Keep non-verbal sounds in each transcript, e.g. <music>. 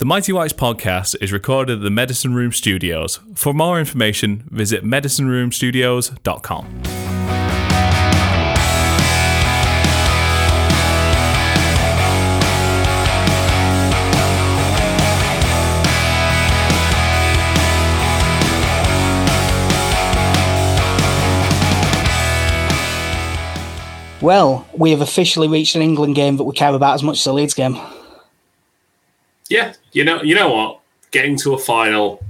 The Mighty Whites podcast is recorded at the Medicine Room Studios. For more information, visit medicineroomstudios.com. Well, we have officially reached an England game that we care about as much as the Leeds game. Yeah, you know, you know what? Getting to a final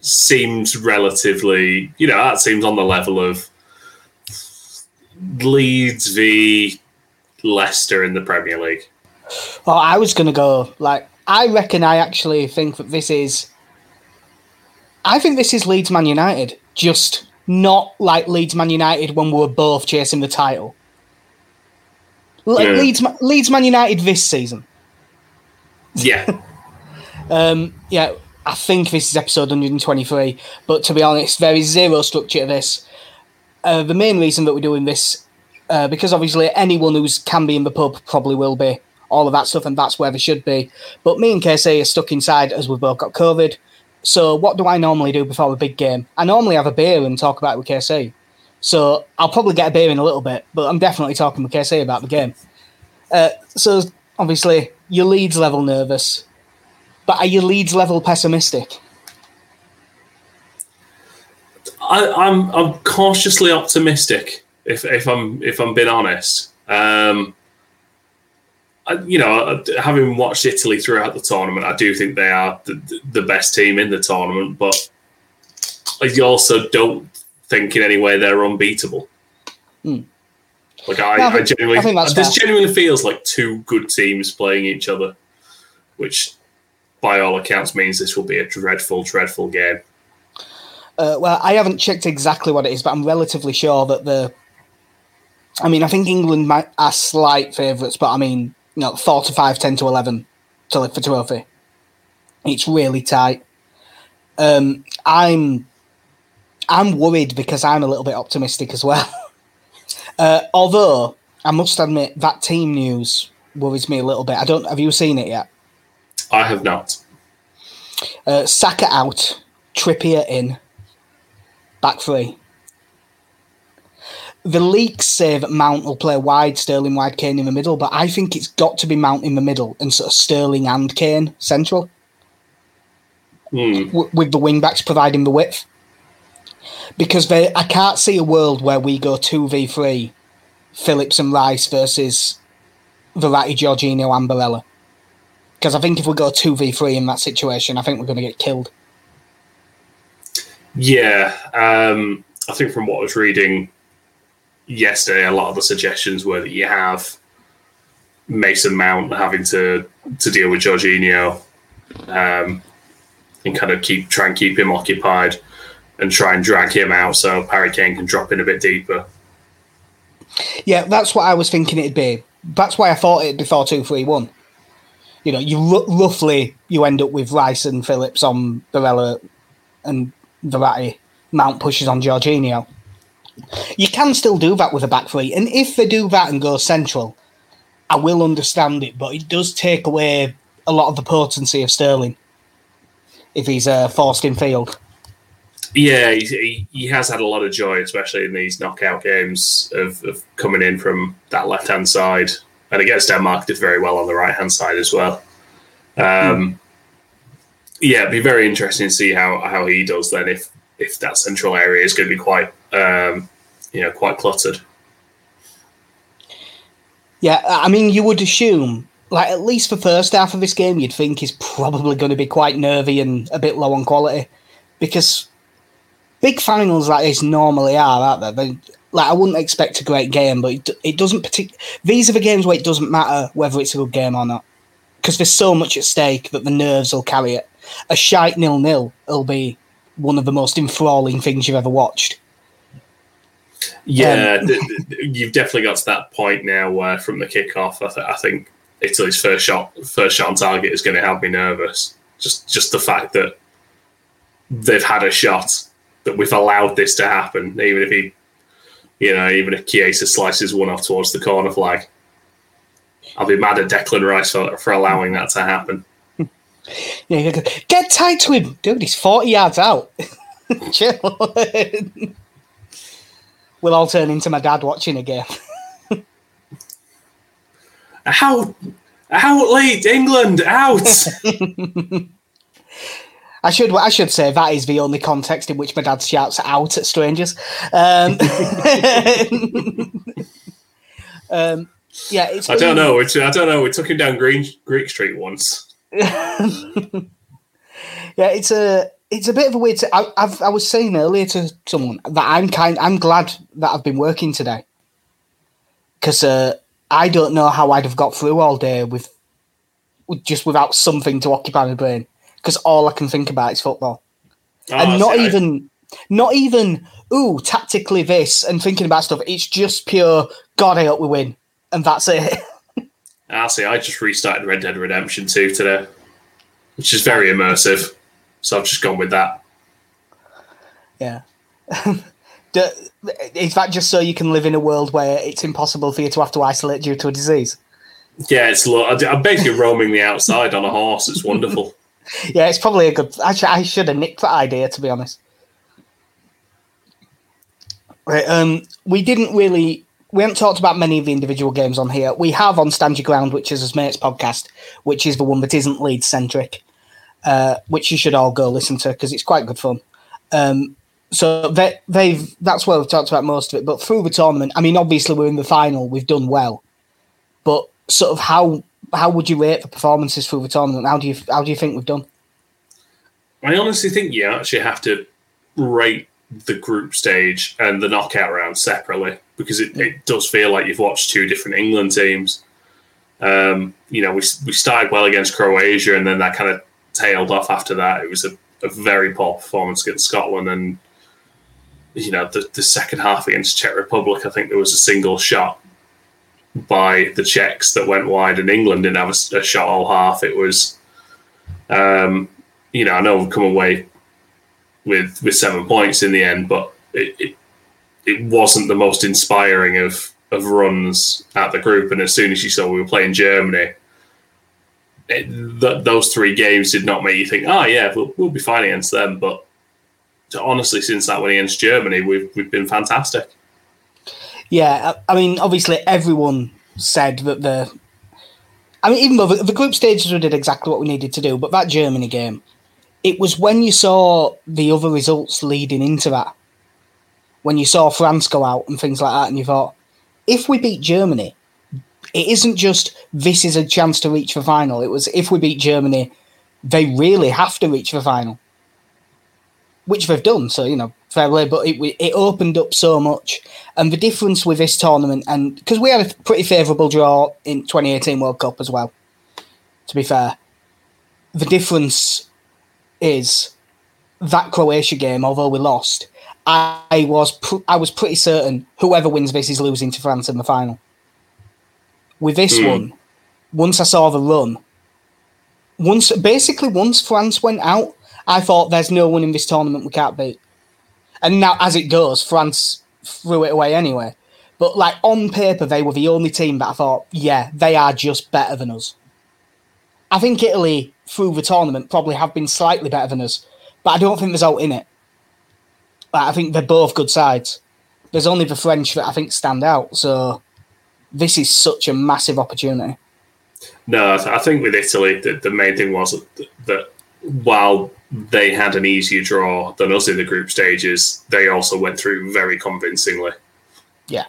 seems relatively, you know, that seems on the level of Leeds v Leicester in the Premier League. Oh, I was going to go like I reckon. I actually think that this is. I think this is Leeds Man United, just not like Leeds Man United when we were both chasing the title. Like Yeah. Leeds, Leeds Man United this season. Yeah, <laughs> Um, yeah, I think this is episode 123, but to be honest, there is zero structure to this. Uh, the main reason that we're doing this, uh, because obviously anyone who can be in the pub probably will be, all of that stuff, and that's where they should be. But me and KC are stuck inside as we've both got COVID. So what do I normally do before a big game? I normally have a beer and talk about it with KC. So I'll probably get a beer in a little bit, but I'm definitely talking with KC about the game. Uh, so obviously, your Leeds level nervous, but are your Leeds level pessimistic? I, I'm I'm cautiously optimistic. If if I'm if I'm being honest, um, I, you know, having watched Italy throughout the tournament, I do think they are the, the best team in the tournament. But I also don't think in any way they're unbeatable. Hmm. Like I, No, I I, genuinely, I think that's this fair. genuinely feels like two good teams playing each other, which, by all accounts, means this will be a dreadful, dreadful game. Uh, well, I haven't checked exactly what it is, but I'm relatively sure that the. I mean, I think England might are slight favourites, but I mean, you know, 4 to 5, 10 to 11 to lift for trophy. It's really tight. Um, I'm I'm worried because I'm a little bit optimistic as well. <laughs> uh, although I must admit that team news worries me a little bit. I don't. Have you seen it yet? I have not. Uh, Saka out, Trippier in, back three. The leaks say that Mount will play wide, Sterling wide, Kane in the middle, but I think it's got to be Mount in the middle and sort of Sterling and Kane central, Hmm. w- with the wing backs providing the width. Because they, I can't see a world where we go two v three, Phillips and Rice versus Verratti, Jorginho, and Barella. Because I think if we go two v three in that situation, I think we're going to get killed. Yeah, um, I think from what I was reading yesterday, a lot of the suggestions were that you have Mason Mount having to to deal with Jorginho um, and kind of keep try and keep him occupied and try and drag him out so Harry Kane can drop in a bit deeper. Yeah, that's what I was thinking it'd be. That's why I thought it'd be four two three one. You know, you r- roughly you end up with Rice and Phillips on Barella and Verratti. Mount pushes on Jorginho. You can still do that with a back three, and if they do that and go central, I will understand it. But it does take away a lot of the potency of Sterling if he's uh, forced in field. Yeah, he, he, has had a lot of joy, especially in these knockout games, of, of coming in from that left hand side. And against Denmark, did very well on the right hand side as well. Um, Yeah, it'd be very interesting to see how, how he does then if if that central area is going to be quite um, you know quite cluttered. Yeah, I mean, you would assume, like, at least the first half of this game, you'd think is probably going to be quite nervy and a bit low on quality. Because big finals like this normally are, aren't they? they like, I wouldn't expect a great game, but it, it doesn't partic- These are the games where it doesn't matter whether it's a good game or not. Because there's so much at stake that the nerves will carry it. A shite nil nil will be one of the most enthralling things you've ever watched. Yeah, Um, th- th- you've definitely got to that point now where from the kickoff, I, th- I think Italy's first shot first shot on target is going to have me nervous. Just just the fact that they've had a shot that we've allowed this to happen, even if he, you know, even if Chiesa slices one off towards the corner flag. I'll be mad at Declan Rice for, for allowing that to happen. <laughs> Yeah, get tight to him, dude. He's forty yards out. <laughs> Chill. we'll all turn into my dad watching a game. <laughs> Out, out late, England, out. I should I should say that is the only context in which my dad shouts out at strangers. Um, <laughs> um, yeah, it's I don't know. It's, I don't know. We took him down Green Greek Street once. <laughs> yeah, it's a it's a bit of a weird. I, I've, I was saying earlier to someone that I'm kind. I'm glad that I've been working today because uh, I don't know how I'd have got through all day with just without something to occupy my brain because all I can think about is football Oh, and not even not even ooh tactically this and thinking about stuff. It's just pure God. I hope we win, and that's it. I <laughs> ah, see. I just restarted Red Dead Redemption 2 today, which is very immersive. So I've just gone with that. Yeah. <laughs> Do- Is that just so you can live in a world where it's impossible for you to have to isolate due to a disease? Yeah, it's. lo- I d- I'm basically roaming the outside on a horse. It's wonderful. <laughs> <laughs> Yeah, it's probably a good. Actually, I should have nicked that idea to be honest. Right, um, we didn't really. We haven't talked about many of the individual games on here. We have on Stand Your Ground, which is his mates podcast, which is the one that isn't lead centric, uh, which you should all go listen to because it's quite good fun. Um, so they, they've that's where we've talked about most of it. But through the tournament, I mean, obviously we're in the final, we've done well, but sort of how how would you rate the performances through the tournament? How do you how do you think we've done? I honestly think you actually have to rate the group stage and the knockout round separately because it, it does feel like you've watched two different England teams. Um, you know, we, we started well against Croatia and then that kind of tailed off after that. It was a, a very poor performance against Scotland and, you know, the, the second half against Czech Republic, I think there was a single shot by the Czechs that went wide and England didn't have a, a shot all half. It was, um, you know, I know we've come away with with seven points in the end, but it, it it wasn't the most inspiring of of runs at the group. And as soon as you saw we were playing Germany, it, th- those three games did not make you think, oh yeah, we'll, we'll be fine against them. But honestly, since that win against Germany, we've we've been fantastic. Yeah, I I mean, obviously everyone said that the. I mean, even though the, the group stages we did exactly what we needed to do, but that Germany game, it was when you saw the other results leading into that, when you saw France go out and things like that, and you thought, if we beat Germany, it isn't just this is a chance to reach the final. It was if we beat Germany, they really have to reach the final, which they've done. So you know, fair play. But it it opened up so much, and the difference with this tournament, and because we had a pretty favourable draw in 2018 World Cup as well. To be fair, the difference is that Croatia game, although we lost, I was pr- I was pretty certain whoever wins this is losing to France in the final. With this Hmm. one, once I saw the run, once basically once France went out, I thought there's no one in this tournament we can't beat. And now, as it goes, France threw it away anyway. But like on paper, they were the only team that I thought, yeah, they are just better than us. I think Italy through the tournament probably have been slightly better than us, but I don't think there's out in it. Like, I think they're both good sides. There's only the French that I think stand out. So this is such a massive opportunity. No, I think with Italy, the, the main thing was that, that while they had an easier draw than us in the group stages, they also went through very convincingly. Yeah.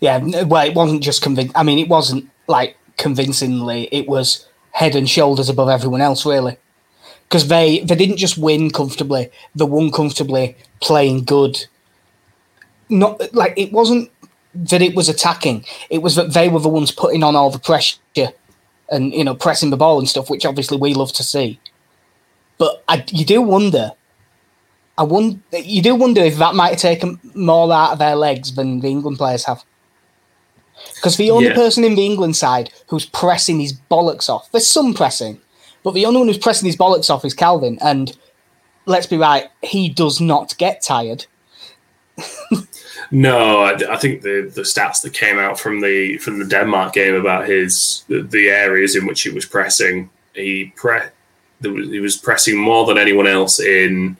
Yeah, well, it wasn't just convincing. I mean, it wasn't like convincingly. It was head and shoulders above everyone else, really. Because they they didn't just win comfortably; they won comfortably, playing good. Not like it wasn't that it was attacking; it was that they were the ones putting on all the pressure and you know pressing the ball and stuff, which obviously we love to see. But I, you do wonder I wonder, you do wonder if that might have taken more out of their legs than the England players have. Because the only Yeah. person in the England side who's pressing his bollocks off, there's some pressing, but the only one who's pressing his bollocks off is Calvin. And let's be right, he does not get tired. No, I, I think the, the stats that came out from the from the Denmark game about his the, the areas in which he was pressing, he pre there was, he was pressing more than anyone else in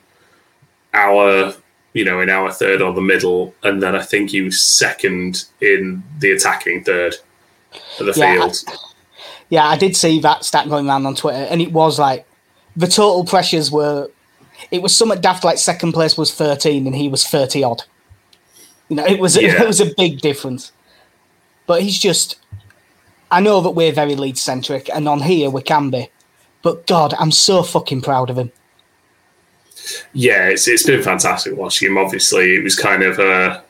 our you know in our third or the middle, and then I think he was second in the attacking third of the Yeah, field. Yeah, I did see that stat going around on Twitter, and it was like the total pressures were. It was somewhat daft. Like second place was thirteen, and he was thirty odd. You know, it was <laughs> Yeah. it was a big difference. But he's just. I know that we're very lead centric, and on here we can be. But God, I'm so fucking proud of him. Yeah, it's it's been fantastic watching him. Obviously, it was kind of uh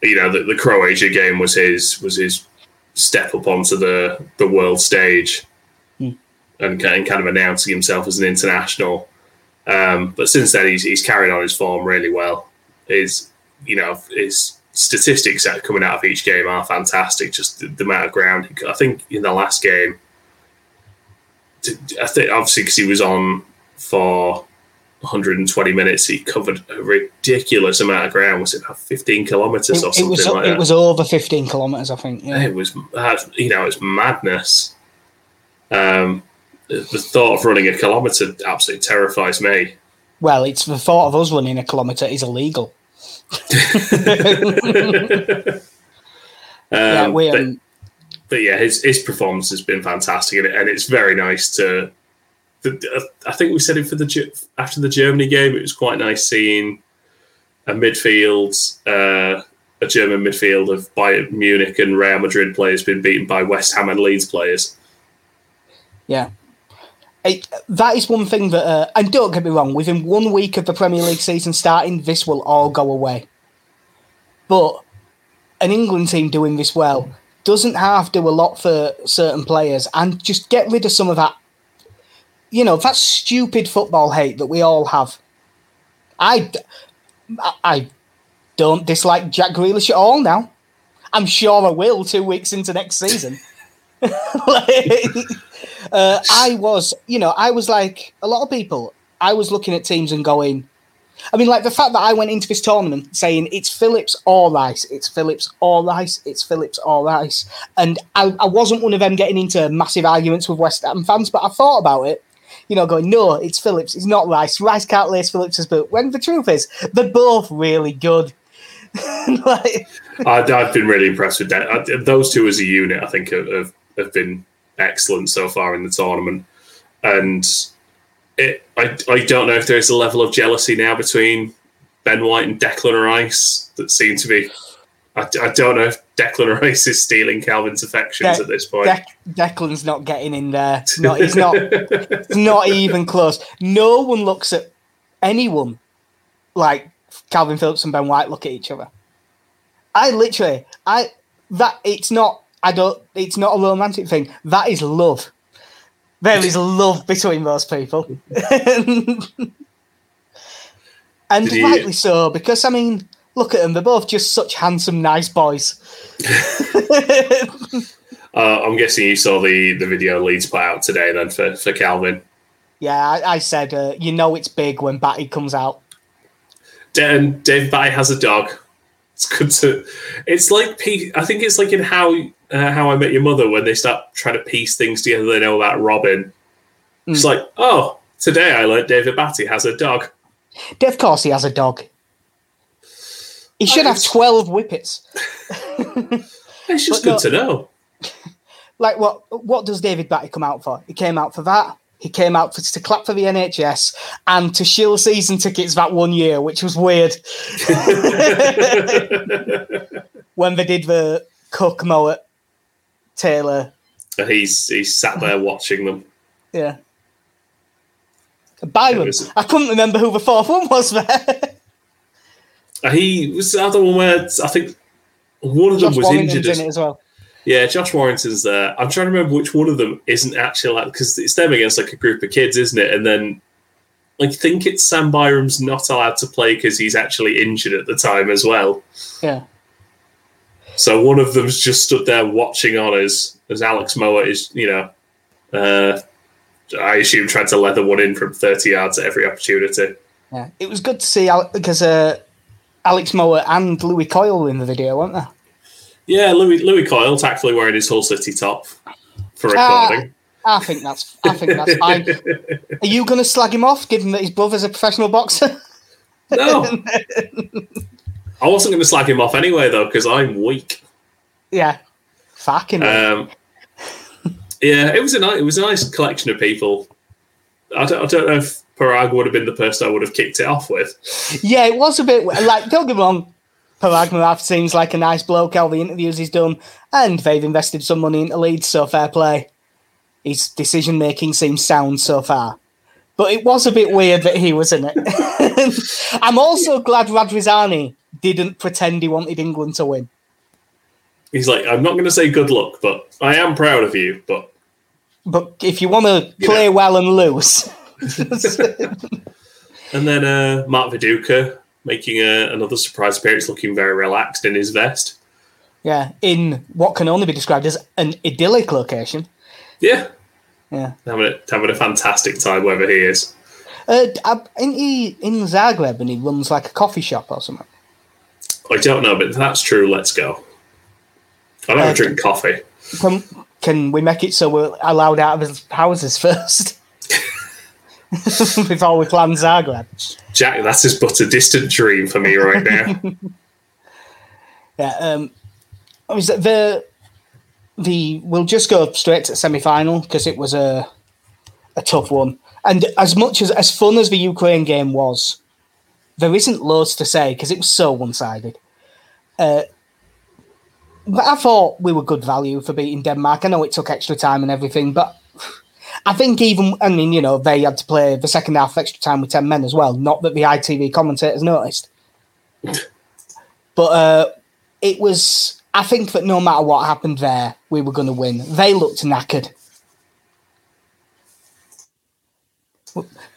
you know the, the Croatia game was his was his step up onto the the world stage and, and kind of announcing himself as an international. Um, but since then, he's he's carried on his form really well. His you know his statistics that are coming out of each game are fantastic. Just the, the amount of ground. I think in the last game, I think obviously because he was on for 120 minutes, he covered a ridiculous amount of ground. Was it about 15 kilometers It, or it something was like it that? was over fifteen kilometers, I think. Yeah. it was you know it's madness. Um, the, thought of running a kilometer absolutely terrifies me. Well, it's the thought of us running a kilometer is illegal. <laughs> <laughs> yeah, Um, we. but, Um, but yeah, his his performance has been fantastic, and, it, and it's very nice to. The, I think we said it for the after the Germany game. It was quite nice seeing a midfield, uh, a German midfield of Bayern Munich and Real Madrid players being beaten by West Ham and Leeds players. Yeah. It, that is one thing that, uh, and don't get me wrong, within one week of the Premier League season starting, this will all go away. But an England team doing this well doesn't have to do a lot for certain players and just get rid of some of that, you know, that stupid football hate that we all have. I, I don't dislike Jack Grealish at all now. I'm sure I will two weeks into next season. <laughs> <laughs> Like, uh, I was, you know, I was like a lot of people. I was looking at teams and going, I mean, like the fact that I went into this tournament saying it's Phillips or Rice, it's Phillips or Rice, it's Phillips or Rice, and I, I wasn't one of them getting into massive arguments with West Ham fans, but I thought about it. You know, going, no, it's Phillips, it's not Rice. Rice can't lace Phillips's boot. When the truth is, they're both really good. <laughs> like, I, I've been really impressed with that. I, those two as a unit, I think, have, have, have been excellent so far in the tournament. And it, I, I don't know if there's a level of jealousy now between Ben White and Declan Rice that seem to be. I, I don't know if Declan <laughs> Rice is stealing Calvin's affections De- at this point. Dec- Declan's not getting in there. No, he's <laughs> not. It's not even close. No one looks at anyone like Calvin Phillips and Ben White look at each other. I literally, I that it's not. I don't. It's not a romantic thing. That is love. There is love between those people, <laughs> and you- rightly so. Because I mean, look at them. They're both just such handsome, nice boys. <laughs> Uh, I'm guessing you saw the, the video Leeds put out today then for, for Calvin. Yeah, I, I said, uh, you know, it's big when Batty comes out. Dan, Dave Batty has a dog. It's good to. It's like I think it's like in how uh, how I Met Your Mother when they start trying to piece things together. They know about Robin. It's Mm. like, oh, today I learned David Batty has a dog. Of course, he has a dog. He should have 12 whippets. <laughs> It's just good to know. <laughs> Like, what What does David Batty come out for? He came out for that. He came out for, to clap for the NHS and to shill season tickets that one year, which was weird. <laughs> when they did the Cook, Mowatt, Taylor. and he's he's sat there watching them. Yeah. Byram. Was- I couldn't remember who the fourth one was there. He was the other one where I think one of them was Warrington's injured. in as well. Yeah, Josh Warrington's there. I'm trying to remember which one of them isn't actually like because it's them against like a group of kids, isn't it? And then I think it's Sam Byram's not allowed to play because he's actually injured at the time as well. Yeah. So one of them's just stood there watching on as as Alex Mowatt is, you know, uh, I assume trying to leather one in from 30 yards at every opportunity. Yeah, it was good to see because uh, Alex Mowatt and Lewis Coyle in the video, weren't they? Yeah, Lewis Lewis Coyle tactfully wearing his Hull City top for Ah. recording. I think that's I think that's fine. <laughs> Are you going to slag him off, given that his brother's a professional boxer? No, <laughs> I wasn't going to slag him off anyway, though, because I'm weak. yeah, fucking. Um, yeah, it was a nice, it was a nice collection of people. I don't, I don't know if Paraag would have been the person I would have kicked it off with. yeah, it was a bit like. Don't get me wrong. Paraag Marathe seems like a nice bloke. All the interviews he's done, and they've invested some money into Leeds, so fair play. His decision making seems sound so far. But it was a bit weird that he was in it. <laughs> I'm also glad Radrizzani didn't pretend he wanted England to win. He's like, I'm not going to say good luck, but I am proud of you. But But if you want to play know. well and lose, <laughs> and then uh, Mark Viduka making a, another surprise appearance, looking very relaxed in his vest. yeah, in what can only be described as an idyllic location. Yeah, Yeah. having a, having a fantastic time wherever he is. Uh, I- isn't he in Zagreb and he runs like a coffee shop or something? I don't know, but if that's true. Let's go. I don't Uh, drink coffee. Can, can we make it so we're allowed out of his houses <laughs> first? <laughs> Before we plan Zagreb. Jack, that is but a distant dream for me right now. <laughs> Yeah, um, I was the the we'll just go straight to semi final because it was a a tough one. And as much as as fun as the Ukraine game was, there isn't loads to say because it was so one sided. Uh, but I thought we were good value for beating Denmark. I know it took extra time and everything, but <sighs> I think even I mean you know they had to play the second half extra time with ten men as well. Not that the ITV commentators noticed, <laughs> but uh, it was. I think that no matter what happened there, we were going to win. They looked knackered.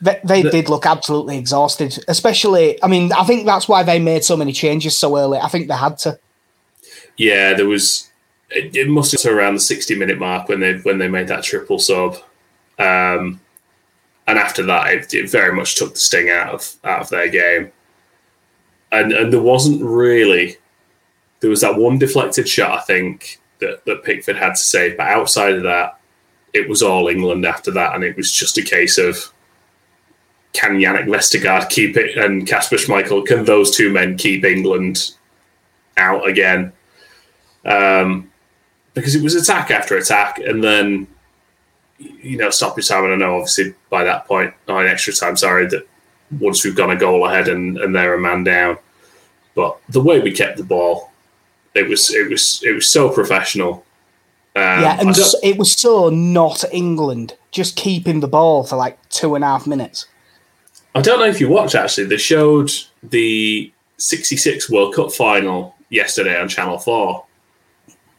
They, they The- did look absolutely exhausted, especially. I mean, I think that's why they made so many changes so early. I think they had to. yeah, there was. It, it must have been around the sixty-minute mark when they when they made that triple sub, um, and after that, it, it very much took the sting out of out of their game. And and there wasn't really. There was that one deflected shot, I think, that that Pickford had to save, but outside of that, it was all England after that, and it was just a case of can Jannik Vestergaard keep it and Kasper Schmeichel can those two men keep England out again? Um, because it was attack after attack, and then you know stoppage time. And I know obviously by that point, not extra time. Sorry that once we've gone a goal ahead and, and they're a man down, but the way we kept the ball, it was it was it was so professional. Um, yeah, and it was so not England, just keeping the ball for like two and a half minutes. I don't know if you watched actually. They showed the '66 World Cup final yesterday on Channel Four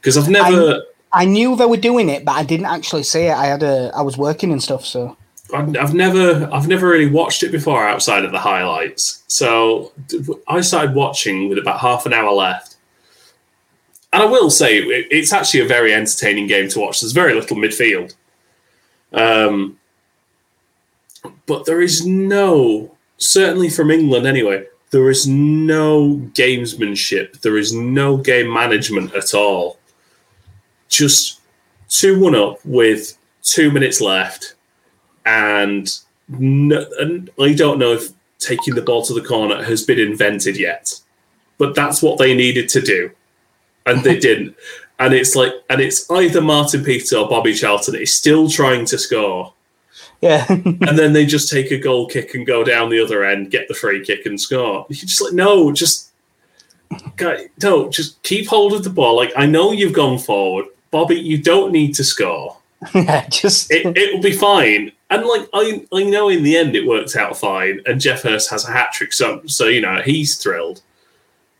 because I've never, I knew they were doing it, but I didn't actually see it. I had a, I was working and stuff, so I've I've never, I've never really watched it before outside of the highlights. So I started watching with about half an hour left, and I will say it, it's actually a very entertaining game to watch. There's very little midfield, um, but there is no, certainly from England anyway, there is no gamesmanship. There is no game management at all. Just two one up with two minutes left, and, no, and I don't know if taking the ball to the corner has been invented yet, but that's what they needed to do, and they <laughs> didn't. And it's like, and it's either Martin Peter or Bobby Charlton is still trying to score, yeah. and then they just take a goal kick and go down the other end, get the free kick and score. You're just like, no, just guy, no, just keep hold of the ball. Like I know you've gone forward, Bobby. You don't need to score. <laughs> yeah, just It it will be fine. And like I I know in the end it works out fine, and Geoff Hurst has a hat trick, so so you know he's thrilled.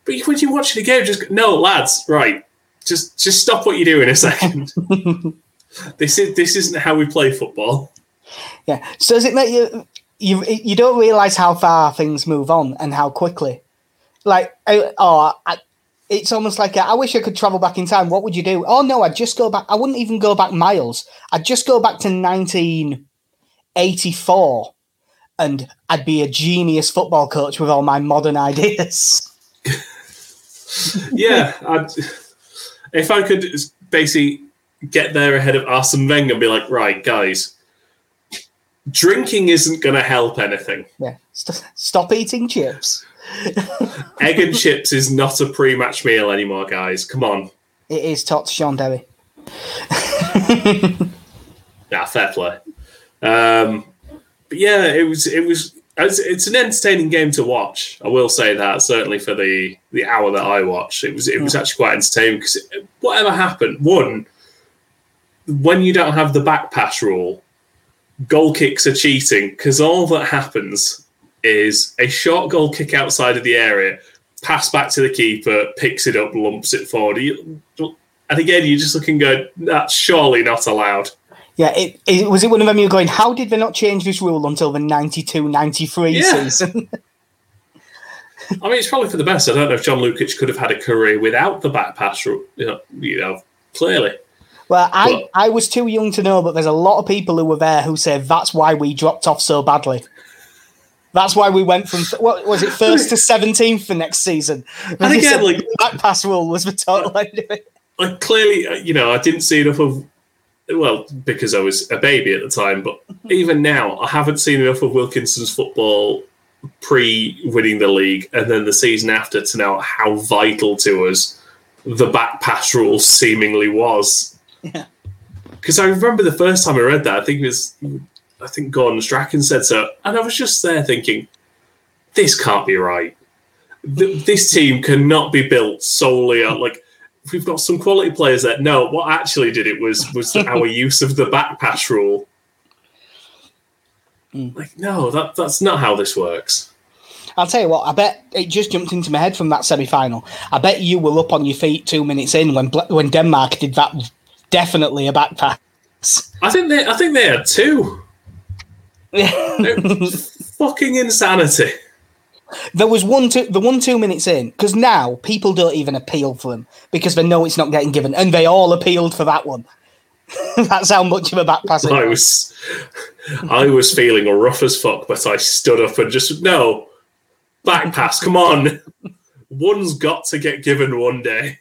But when you watch the game, just no, lads, right? Just just stop what you're doing a second. <laughs> this is this isn't how we play football. Yeah. So does it make you you you don't realize how far things move on and how quickly? Like, oh, I, it's almost like I wish I could travel back in time. What would you do? Oh no, I'd just go back. I wouldn't even go back miles. I'd just go back to 1984, and I'd be a genius football coach with all my modern ideas. <laughs> yeah, I'd, if I could basically get there ahead of Arsene Wenger and be like, right, guys, drinking isn't going to help anything. Yeah. St- stop eating chips. <laughs> Egg and chips is not a pre-match meal anymore, guys. Come on. It is Tots Sean Derry. Yeah, <laughs> fair play. Um, but yeah, it was it was it's, it's an entertaining game to watch. I will say that certainly for the the hour that I watched, it was it was actually quite entertaining because whatever happened, one when you don't have the back pass rule, goal kicks are cheating because all that happens is a short goal kick outside of the area, pass back to the keeper, picks it up, lumps it forward. And again, you're just looking good. That's surely not allowed. Yeah, it, it was it one of them you were going, how did they not change this rule until the 92 93 Yeah. season? <laughs> I mean, it's probably for the best. I don't know if John Lukic could have had a career without the back pass rule. You know, you know clearly. Well, I, I was too young to know, but there's a lot of people who were there who say that's why we dropped off so badly. That's why we went from what was it first to seventeenth for next season. And again, like- the back pass rule was the total end of it. Like clearly, uh, you know, I didn't see enough of. Well, because I was a baby at the time, but even now, I haven't seen enough of Wilkinson's football pre-winning the league, and then the season after to know how vital to us the back pass rule seemingly was. Yeah. Because I remember the first time I read that, I think it was, I think Gordon Strachan said so, and I was just there thinking, this can't be right. Th- this team cannot be built solely on like we've got some quality players there. No, what actually did it was was <laughs> our use of the back pass rule. Mm. Like, no, that that's not how this works. I'll tell you what. I bet it just jumped into my head from that semi-final. I bet you were up on your feet two minutes in when when Denmark did that. Definitely a back pass. I think they I think they had two. <laughs> Fucking insanity. There was one two, the one two minutes in because now people don't even appeal for them because they know it's not getting given, and they all appealed for that one. <laughs> That's how much of a back pass it I was. I was feeling rough as fuck, but I stood up and just no back pass. Come on, <laughs> one's got to get given one day.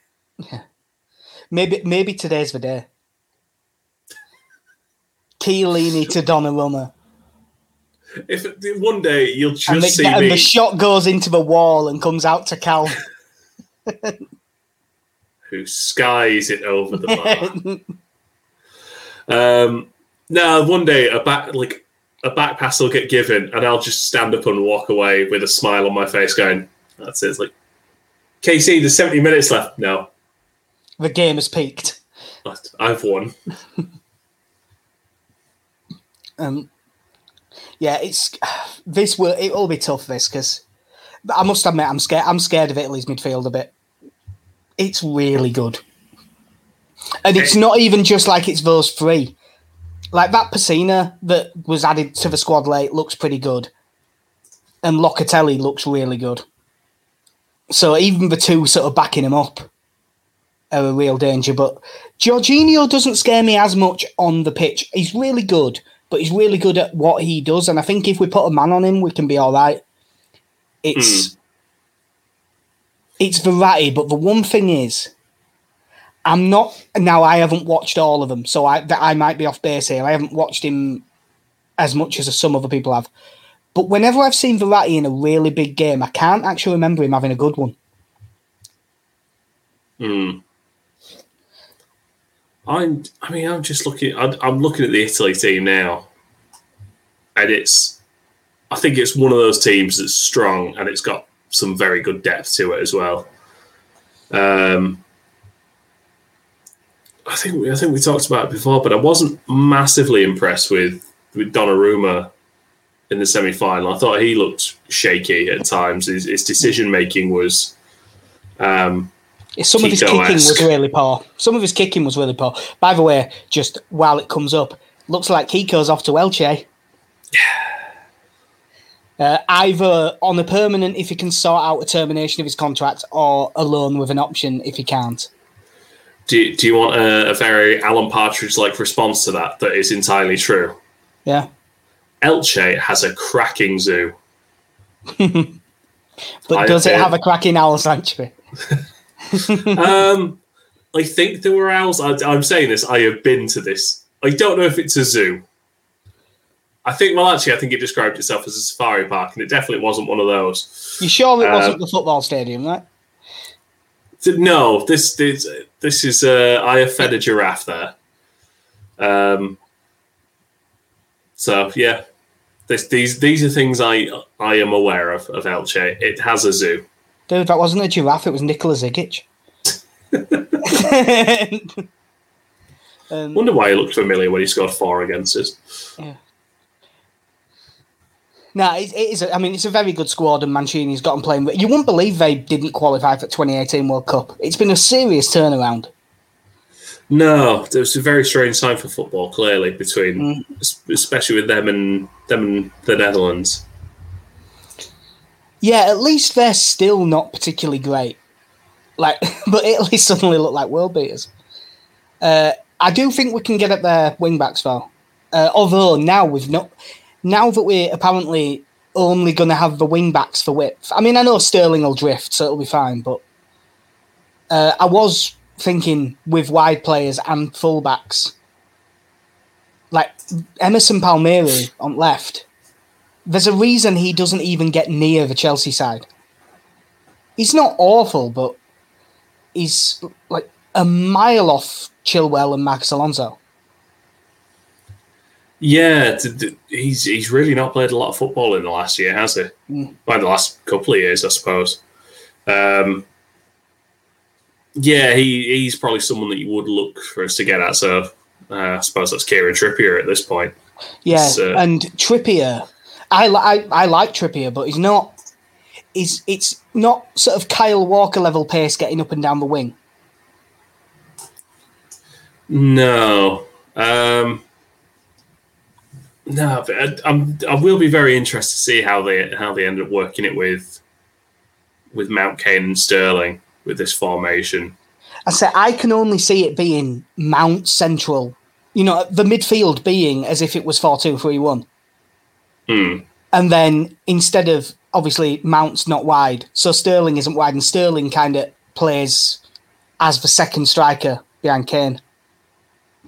Maybe maybe today's the day. Chiellini to Donnarumma, If one day you'll just and the, see and me. the shot goes into the wall and comes out to Cal. <laughs> who skies it over the bar. <laughs> um, no, one day a back like a back pass will get given, and I'll just stand up and walk away with a smile on my face, going, "That's it." It's like, KC, there's 70 minutes left. No, the game has peaked. I've won. <laughs> Um, yeah, it's <sighs> this will it will be tough. This because I must admit I'm scared. I'm scared of Italy's midfield a bit. It's really good, and it's not even just like it's those three. Like that Pessina that was added to the squad late looks pretty good, and Locatelli looks really good. So even the two sort of backing him up are a real danger. But Jorginho doesn't scare me as much on the pitch. He's really good, but he's really good at what he does. And I think if we put a man on him, we can be all right. It's it's variety, but the one thing is, I'm not now. I haven't watched all of them, so I that I might be off base here. I haven't watched him as much as some other people have. But whenever I've seen Verratti in a really big game, I can't actually remember him having a good one. Hmm. I'm. I mean, I'm just looking. I'm looking at the Italy team now, and it's. I think it's one of those teams that's strong and it's got some very good depth to it as well. Um, I think we, I think we talked about it before, but I wasn't massively impressed with with Donnarumma in the semi final. I thought he looked shaky at times. His, his decision making was. Um, Some of his kicking was really poor. Some of his kicking was really poor. By the way, just while it comes up, looks like Kiko's off to Elche. Uh, either on a permanent if he can sort out a termination of his contract, or a loan with an option if he can't. Do you, do you want a, a very Alan Partridge like response to that that is entirely true? Yeah, Elche has a cracking zoo. <laughs> but I- does it have a cracking owl sanctuary? <laughs> <laughs> Um, I think there were owls. I, I'm saying this. I have been to this. I don't know if it's a zoo. I think. Well, actually, I think it described itself as a safari park, and it definitely wasn't one of those. You sure it Uh, wasn't the football stadium, right? So, No, this this this is. Uh, I have fed a giraffe there. Um. So yeah, this these these are things I I am aware of of Elche. It has a zoo. Dude, that wasn't a giraffe, it was Nikola Zigic. <laughs> um, Wonder why he looked familiar when he scored four against us. Yeah. no, it, it is. A, I mean, it's a very good squad, and Mancini's got them playing. But you wouldn't believe they didn't qualify for 2018 World Cup. It's been a serious turnaround. No, it was a very strange time for football. Clearly, between es- especially with them and them and the Netherlands. Yeah, at least they're still not particularly great. Like, <laughs> but Italy suddenly look like world beaters. Uh, I do think we can get at their wing backs though. Uh, although now we've not, now that we're apparently only going to have the wing backs for width. I mean, I know Sterling will drift, so it'll be fine. But uh, I was thinking with wide players and fullbacks, like Emerson Palmieri on left. There's a reason he doesn't even get near the Chelsea side. He's not awful, but he's like a mile off Chilwell and Marcos Alonso. Yeah, he's he's really not played a lot of football in the last year, has he? Mm. Well, the last couple of years, I suppose. Um, yeah, he he's probably someone that you would look for us to get at. So uh, I suppose that's Kieran Trippier at this point. Yeah, uh, and Trippier, I, I I like Trippier, but he's not. He's it's not sort of Kyle Walker level pace getting up and down the wing. No, um, no, but I, I'm I will be very interested to see how they how they end up working it with with Mount Kane and Sterling with this formation. I say I can only see it being Mount Central. You know, the midfield being as if it was four two three one. Hmm. and then instead of obviously Mount's not wide, so Sterling isn't wide, and Sterling kind of plays as the second striker behind Kane.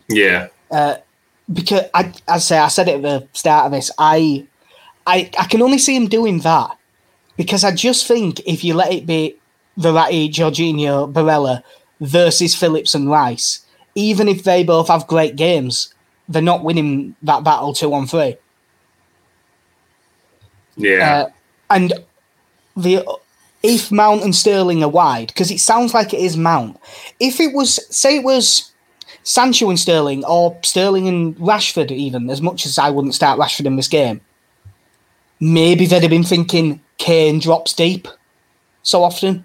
Yeah, Because I, I say I said it at the start of this, I, I, I can only see him doing that because I just think if you let it be Verratti, Jorginho, Barella versus Phillips and Rice, even if they both have great games, they're not winning that battle two on three. Yeah. Uh, and the if Mount and Sterling are wide, because it sounds like it is Mount. If it was, say, it was Sancho and Sterling, or Sterling and Rashford, even as much as I wouldn't start Rashford in this game, maybe they'd have been thinking Kane drops deep so often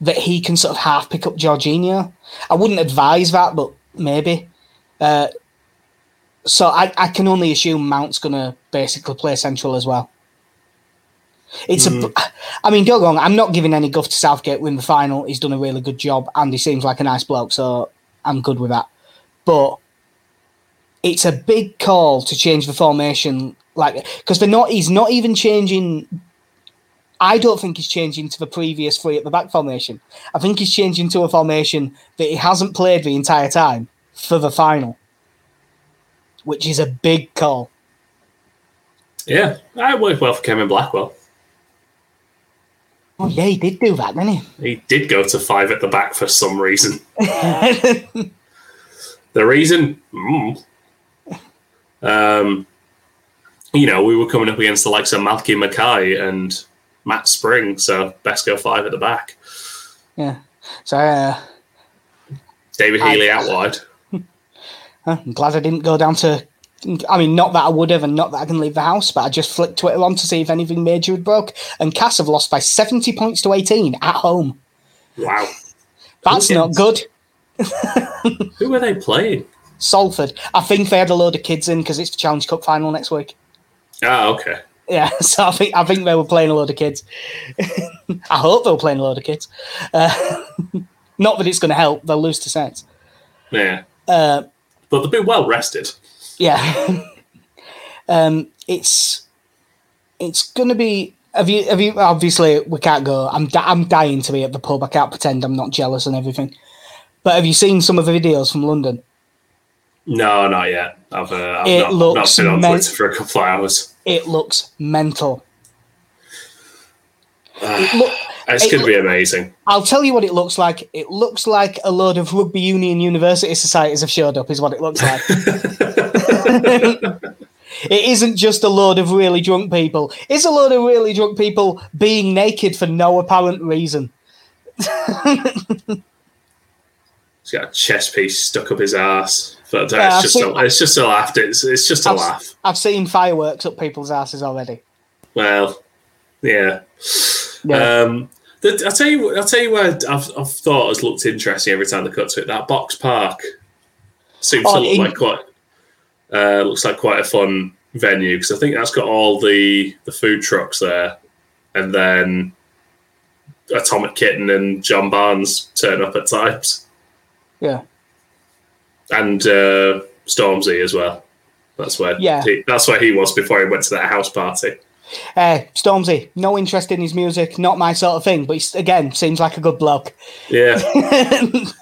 that he can sort of half pick up Jorginho. I wouldn't advise that, but maybe. Uh, so I, I can only assume Mount's going to basically play central as well. It's a, hmm. I mean, don't me wrong. I'm not giving any guff to Southgate win the final. He's done a really good job, and he seems like a nice bloke, so I'm good with that. But it's a big call to change the formation, like because they're not. He's not even changing. I don't think he's changing to the previous three at the back formation. I think he's changing to a formation that he hasn't played the entire time for the final, which is a big call. Yeah, that worked well for Kevin Blackwell. Oh yeah, he did do that, didn't he? He did go to five at the back for some reason. <laughs> the reason, mm. um, you know, we were coming up against the likes of Malky Mackay and Matt Spring, so best go five at the back. Yeah. So uh, David I- Healy out wide. <laughs> I'm glad I didn't go down to. I mean, not that I would have, and not that I can leave the house, but I just flicked Twitter on to see if anything major had broke. And Cas have lost by 70 points to 18 at home. Wow. That's not good. <laughs> Who were they playing? Salford. I think they had a load of kids in because it's the Challenge Cup final next week. Ah, okay. Yeah, <laughs> so I think I think they were playing a load of kids. <laughs> I hope they were playing a load of kids. Uh, not that it's going to help; they'll lose to Saints. Yeah. Uh, but they've been well rested. Yeah. <laughs> um, it's it's gonna be. Have you? Have you? Obviously, we can't go. I'm. I'm dying to be at the pub. I can't pretend I'm not jealous and everything. But have you seen some of the videos from London? No, not yet. I've, uh, I've It not, looks not been on men- Twitter for a couple of hours. It looks mental. <sighs> It look, It's It going to be amazing. I'll tell you what it looks like. It looks like a load of rugby union university societies have showed up, is what it looks like. <laughs> it isn't just a load of really drunk people. It's a load of really drunk people being naked for no apparent reason. <laughs> He's got a chest piece stuck up his ass. But Yeah, it's, just seen- a, it's just a laugh. It's, it's just a I've, laugh. I've seen fireworks up people's asses already. Well, yeah. Yeah. Um, the, I'll tell you. I'll tell you where I've, I've thought has looked interesting every time they cut to it. That Boxpark seems Oh, to look in- like quite. Uh, looks like quite a fun venue because I think that's got all the the food trucks there, and then Atomic Kitten and John Barnes turn up at times, Yeah. and uh, Stormzy as well. That's where Yeah. he, that's where he was before he went to that house party. Uh, Stormzy, no interest in his music, not my sort of thing, but he's, again, seems like a good bloke. Yeah. <laughs>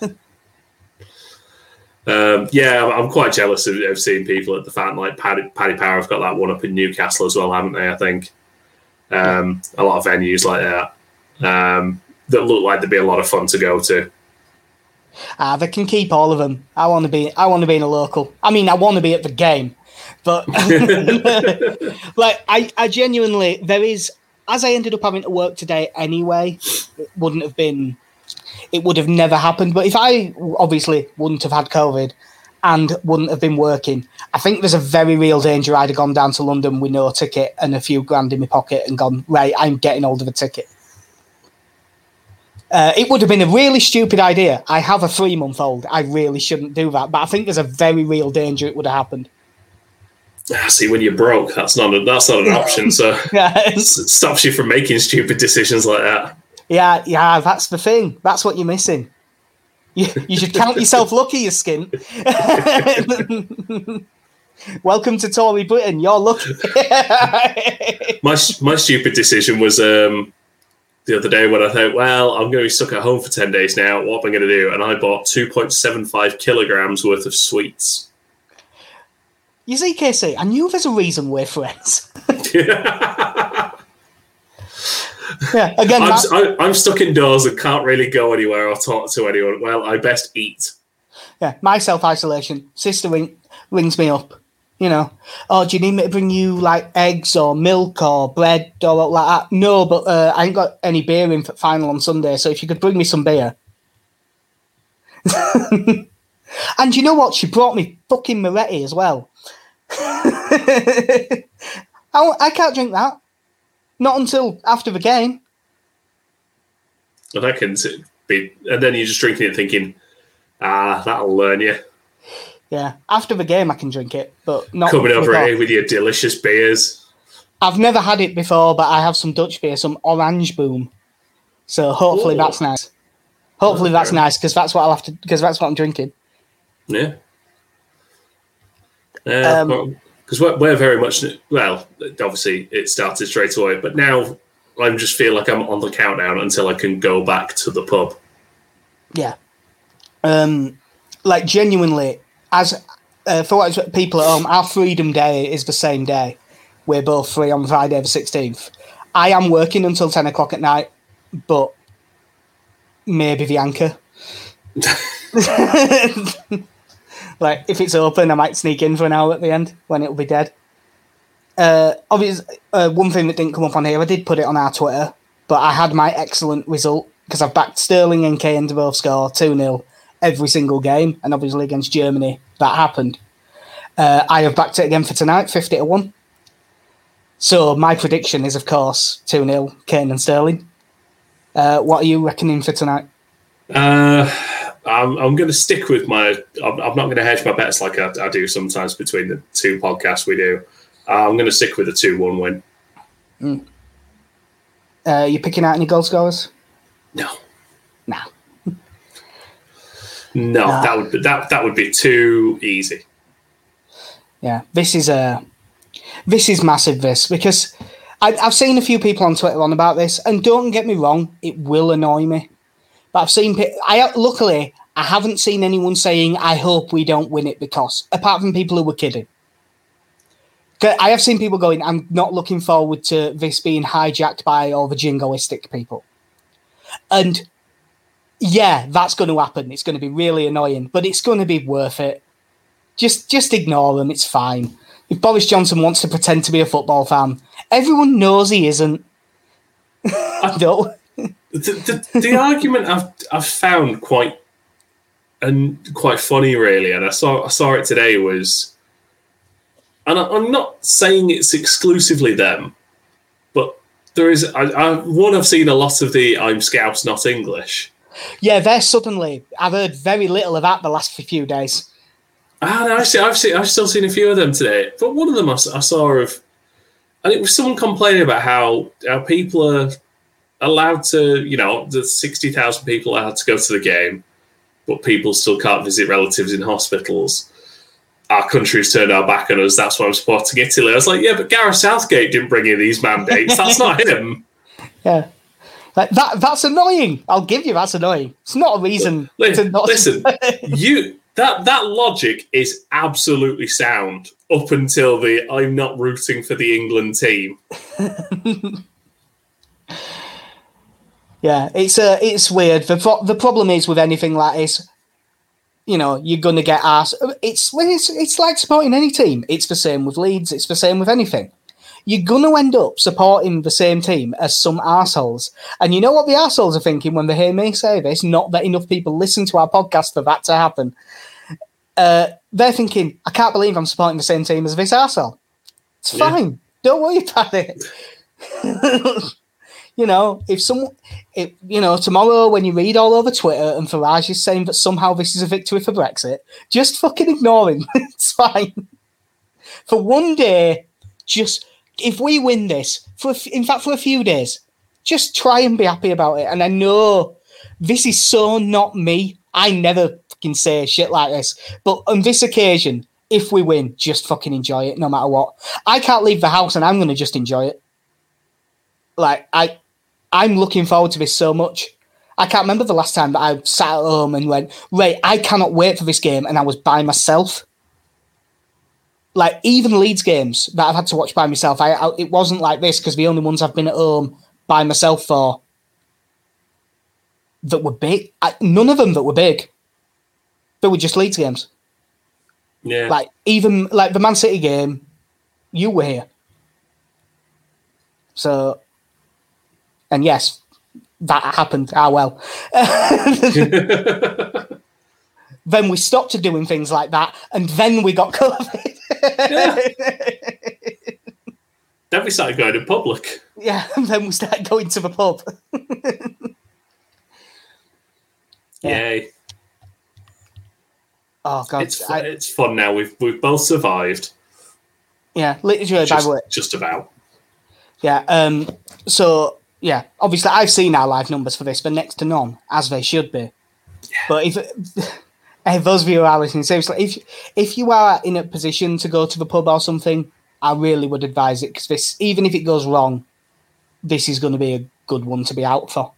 Um, yeah, I'm I'm quite jealous of, of seeing people at the fan like Paddy, Paddy Power have got that one up in Newcastle as well, haven't they? I think um, a lot of venues like that um, that look like they'd be a lot of fun to go to. Ah, they can keep all of them. I want to be. I want to be in a local. I mean, I want to be at the game, but <laughs> <laughs> like, I, I genuinely there is. As I ended up having to work today anyway, it wouldn't have been. It would have never happened. But if I obviously wouldn't have had COVID and wouldn't have been working, I think there's a very real danger I'd have gone down to London with no ticket and a few grand in my pocket and gone right. I'm getting hold of a ticket. Uh, it would have been a really stupid idea. I have a three month old. I really shouldn't do that. But I think there's a very real danger it would have happened. See, when you're broke, that's not a, that's not an option. So <laughs> Yeah, it stops you from making stupid decisions like that. yeah, yeah, that's the thing. That's what you're missing. You, you should count yourself <laughs> lucky, you skin. <laughs> Welcome to Tory Britain. You're lucky. My my stupid decision was um, the other day when I thought, well, I'm going to be stuck at home for ten days now. What am I going to do? And I bought 2.75 kilograms worth of sweets. You see, Casey, I knew there's a reason we're friends. <laughs> yeah, again, I'm, I- I'm stuck indoors and can't really go anywhere or talk to anyone. Well, I best eat. Yeah, my self isolation. Sister ring, rings me up. You know, oh, do you need me to bring you like eggs or milk or bread or like that? No, but uh, I ain't got any beer in for final on Sunday. So if you could bring me some beer. <laughs> and you know what? She brought me fucking Moretti as well. <laughs> I, I can't drink that. Not until after the game. And I can be, and then you're just drinking it, thinking, ah, that'll learn you. Yeah, after the game I can drink it, but not Coming over here with your delicious beers. I've never had it before, but I have some Dutch beer, some Oranjeboom. So hopefully Ooh. that's nice. Hopefully Oh, that's nice because that's what I'll have to because that's what I'm drinking. Yeah. Yeah, Um, because we're, we're very much well. Obviously, it started straight away, but now I just feel like I'm on the countdown until I can go back to the pub. Yeah. Um, like genuinely, as uh, for what people at home, our Freedom Day is the same day. We're both free on Friday the sixteenth. I am working until ten o'clock at night, but maybe the anchor. <laughs> <laughs> <laughs> like if it's open, I might sneak in for an hour at the end when it'll be dead. Uh, obviously, uh, one thing that didn't come up on here, I did put it on our Twitter, but I had my excellent result because I've backed Sterling and Kane to both score 2 0 every single game, and obviously against Germany, that happened. Uh, I have backed it again for tonight, 50 to 1. So my prediction is, of course, 2 0 Kane and Sterling. Uh, what are you reckoning for tonight? Uh, I'm, I'm going to stick with my. I'm, I'm not going to hedge my bets like I, I do sometimes between the two podcasts we do. Uh, I'm going to stick with a two-one win. Uh, you picking out any goal scorers? No, No. no, that would be, that that would be too easy. Yeah, this is a this is massive. This because I, I've seen a few people on Twitter on about this, and don't get me wrong, it will annoy me. But I've seen I luckily I haven't seen anyone saying, I hope we don't win it because, apart from people who were kidding. I have seen people going, I'm not looking forward to this being hijacked by all the jingoistic people. And yeah, that's going to happen. It's going to be really annoying, but it's going to be worth it. Just just ignore them. It's fine. If Boris Johnson wants to pretend to be a football fan, everyone knows he isn't. <laughs> no. The, the, the argument I've I've found quite and quite funny, really, and I saw I saw it today was, and I, I'm not saying it's exclusively them, but there is I, I one I've seen a lot of the I'm Scouse not English. Yeah, they're suddenly. I've heard very little of that the last few days. Ah, I've seen, I've seen, I've still seen a few of them today, but one of them I saw of, and it was someone complaining about how how people are allowed to, you know, the sixty thousand people allowed to go to the game, but people still can't visit relatives in hospitals. Our country's turned our back on us. That's why I'm supporting Italy. I was like, yeah, but Gareth Southgate didn't bring in these mandates. That's not <laughs> him. Yeah. Like, that that's annoying. I'll give you that's annoying. It's not a reason Li- to not Listen, <laughs> you that that logic is absolutely sound up until the I'm not rooting for the England team. <laughs> Yeah, it's uh, it's weird. The pro- the problem is with anything like this, you know, you're gonna get asked. It's it's it's like supporting any team. It's the same with Leeds. It's the same with anything. You're gonna end up supporting the same team as some assholes, and you know what the assholes are thinking when they hear me say this. Not that enough people listen to our podcast for that to happen. Uh, they're thinking, I can't believe I'm supporting the same team as this asshole. It's Yeah. fine. Don't worry about it. <laughs> you know, if some, if, you know, tomorrow when you read all over Twitter and Farage is saying that somehow this is a victory for Brexit, just fucking ignore him. <laughs> it's fine. For one day, just if we win this, for in fact for a few days, just try and be happy about it. And I know this is so not me. I never fucking say shit like this, but on this occasion, if we win, just fucking enjoy it no matter what. I can't leave the house and I'm going to just enjoy it. Like I, I'm looking forward to this so much. I can't remember the last time that I sat at home and went, Ray, I cannot wait for this game, and I was by myself. Like even Leeds games that I've had to watch by myself, I, I it wasn't like this because the only ones I've been at home by myself for that were big, I, none of them that were big. They were just Leeds games. Yeah. Like even like the Man City game, you were here. So, and yes, that happened. Ah, well. <laughs> then we stopped doing things like that, and then we got COVID. then we started going in public. yeah, and <laughs> then we started going to the pub. Yeah. Yay. Oh god, It's I, it's fun now. We've we've both survived. yeah, literally. by Just, the way, just about. Yeah. Um. So yeah, obviously I've seen our live numbers for this, but next to none, as they should be. But if <laughs> hey, those of you who are listening, seriously, if if you are in a position to go to the pub or something, I really would advise it because this, even if it goes wrong, this is going to be a good one to be out for.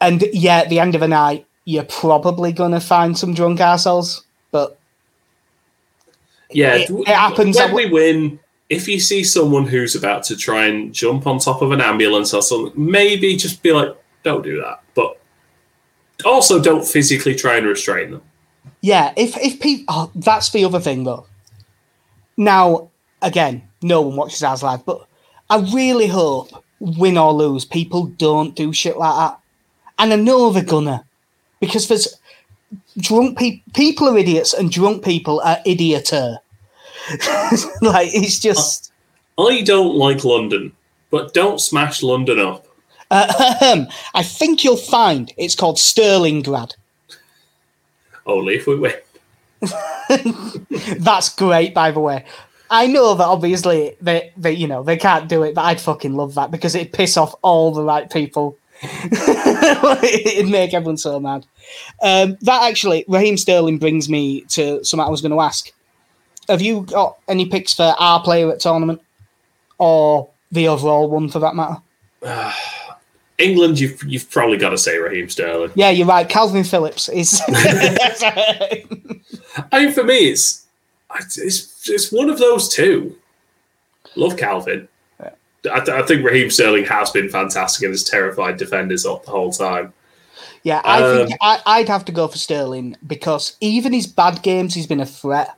And yeah, at the end of the night, you're probably going to find some drunk assholes, but Yeah, It- it happens when we win. If you see someone who's about to try and jump on top of an ambulance or something, maybe just be like, "Don't do that." But also, don't physically try and restrain them. Yeah, if if people, oh, that's the other thing though. Now, again, no one watches ours live, but I really hope, win or lose, people don't do shit like that. And I know they're gonna, because there's drunk people. People are idiots, and drunk people are idioter. <laughs> like it's just. I don't like London, but don't smash London up. Ahem. I think you'll find it's called Sterlingrad. Only if we win. <laughs> That's great, by the way. I know that obviously they, they you know they can't do it, but I'd fucking love that because it'd piss off all the right people. <laughs> it'd make everyone so mad. Um, that actually, Raheem Sterling brings me to something I was going to ask. Have you got any picks for our player at tournament, or the overall one for that matter? <sighs> England, you've you've probably got to say Raheem Sterling. Yeah, you're right. Calvin Phillips is. <laughs> <laughs> I mean, for me, it's it's it's one of those two. Love Calvin. I, I think Raheem Sterling has been fantastic and has terrified defenders up the whole time. Yeah, I um, think I, I'd have to go for Sterling because even his bad games, he's been a threat.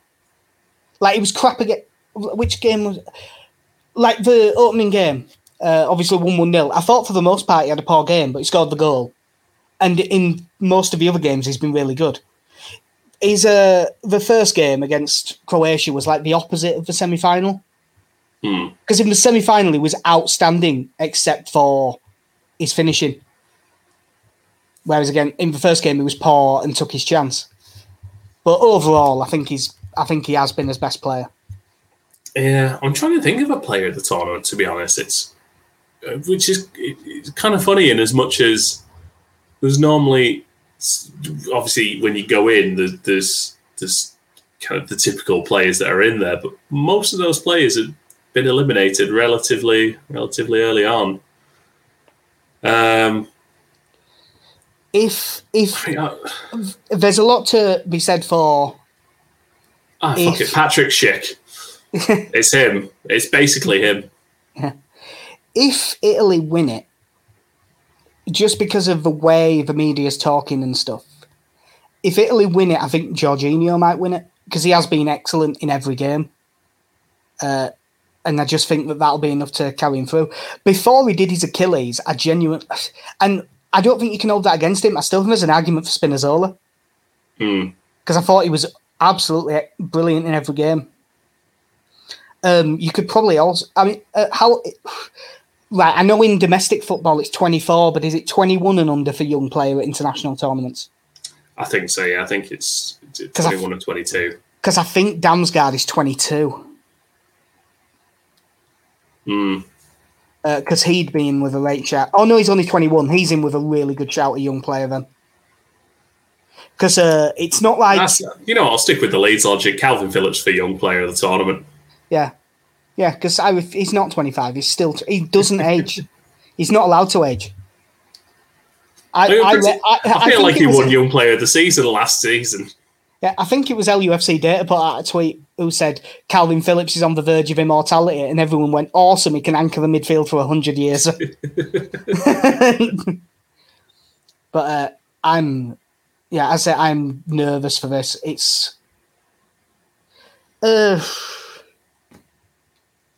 Like it was crap again. Which game was? Like the opening game, uh, obviously one one 0 I thought for the most part he had a poor game, but he scored the goal. And in most of the other games, he's been really good. He's uh, the first game against Croatia was like the opposite of the semi final. Because hmm. in the semi final, he was outstanding except for his finishing. Whereas again, in the first game, he was poor and took his chance. But overall, I think he's I think he has been his best player. Yeah, I'm trying to think of a player at the tournament. To be honest, it's uh, which is it's kind of funny in as much as there's normally obviously when you go in there's there's, there's kind of the typical players that are in there, but most of those players have been eliminated relatively relatively early on. Um, if if there's a lot to be said for Ah, oh, fuck it, Patrick Schick. <laughs> it's him. It's basically him. If Italy win it, just because of the way the media's talking and stuff, if Italy win it, I think Jorginho might win it because he has been excellent in every game. Uh, and I just think that that'll be enough to carry him through. Before he did his Achilles, I genuinely, and I don't think you can hold that against him. I still think there's an argument for Spinazzola because hmm. I thought he was absolutely brilliant in every game. Um, you could probably also, I mean, uh, how, right, I know in domestic football it's 24, but is it 21 and under for young player at international tournaments? I think so, yeah. I think it's, it's 21 and 22. Because I think Damsgaard is 22. Hmm. Because uh, he'd been with a late shout. Oh, no, he's only 21. He's in with a really good shout, a young player then because uh, it's not like That's, you know. I'll stick with the Leeds logic. Calvin Phillips for young player of the tournament. Yeah, yeah, because he's not twenty five. He's still he doesn't <laughs> age. He's not allowed to age. I, I, I, I feel like he won Young Player of the Season last season. Yeah, I think it was LUFC Data put out a tweet who said Calvin Phillips is on the verge of immortality, and everyone went, "Awesome! He can anchor the midfield for hundred years." <laughs> <laughs> but uh, I'm yeah, as I say I'm nervous for this. It's uh,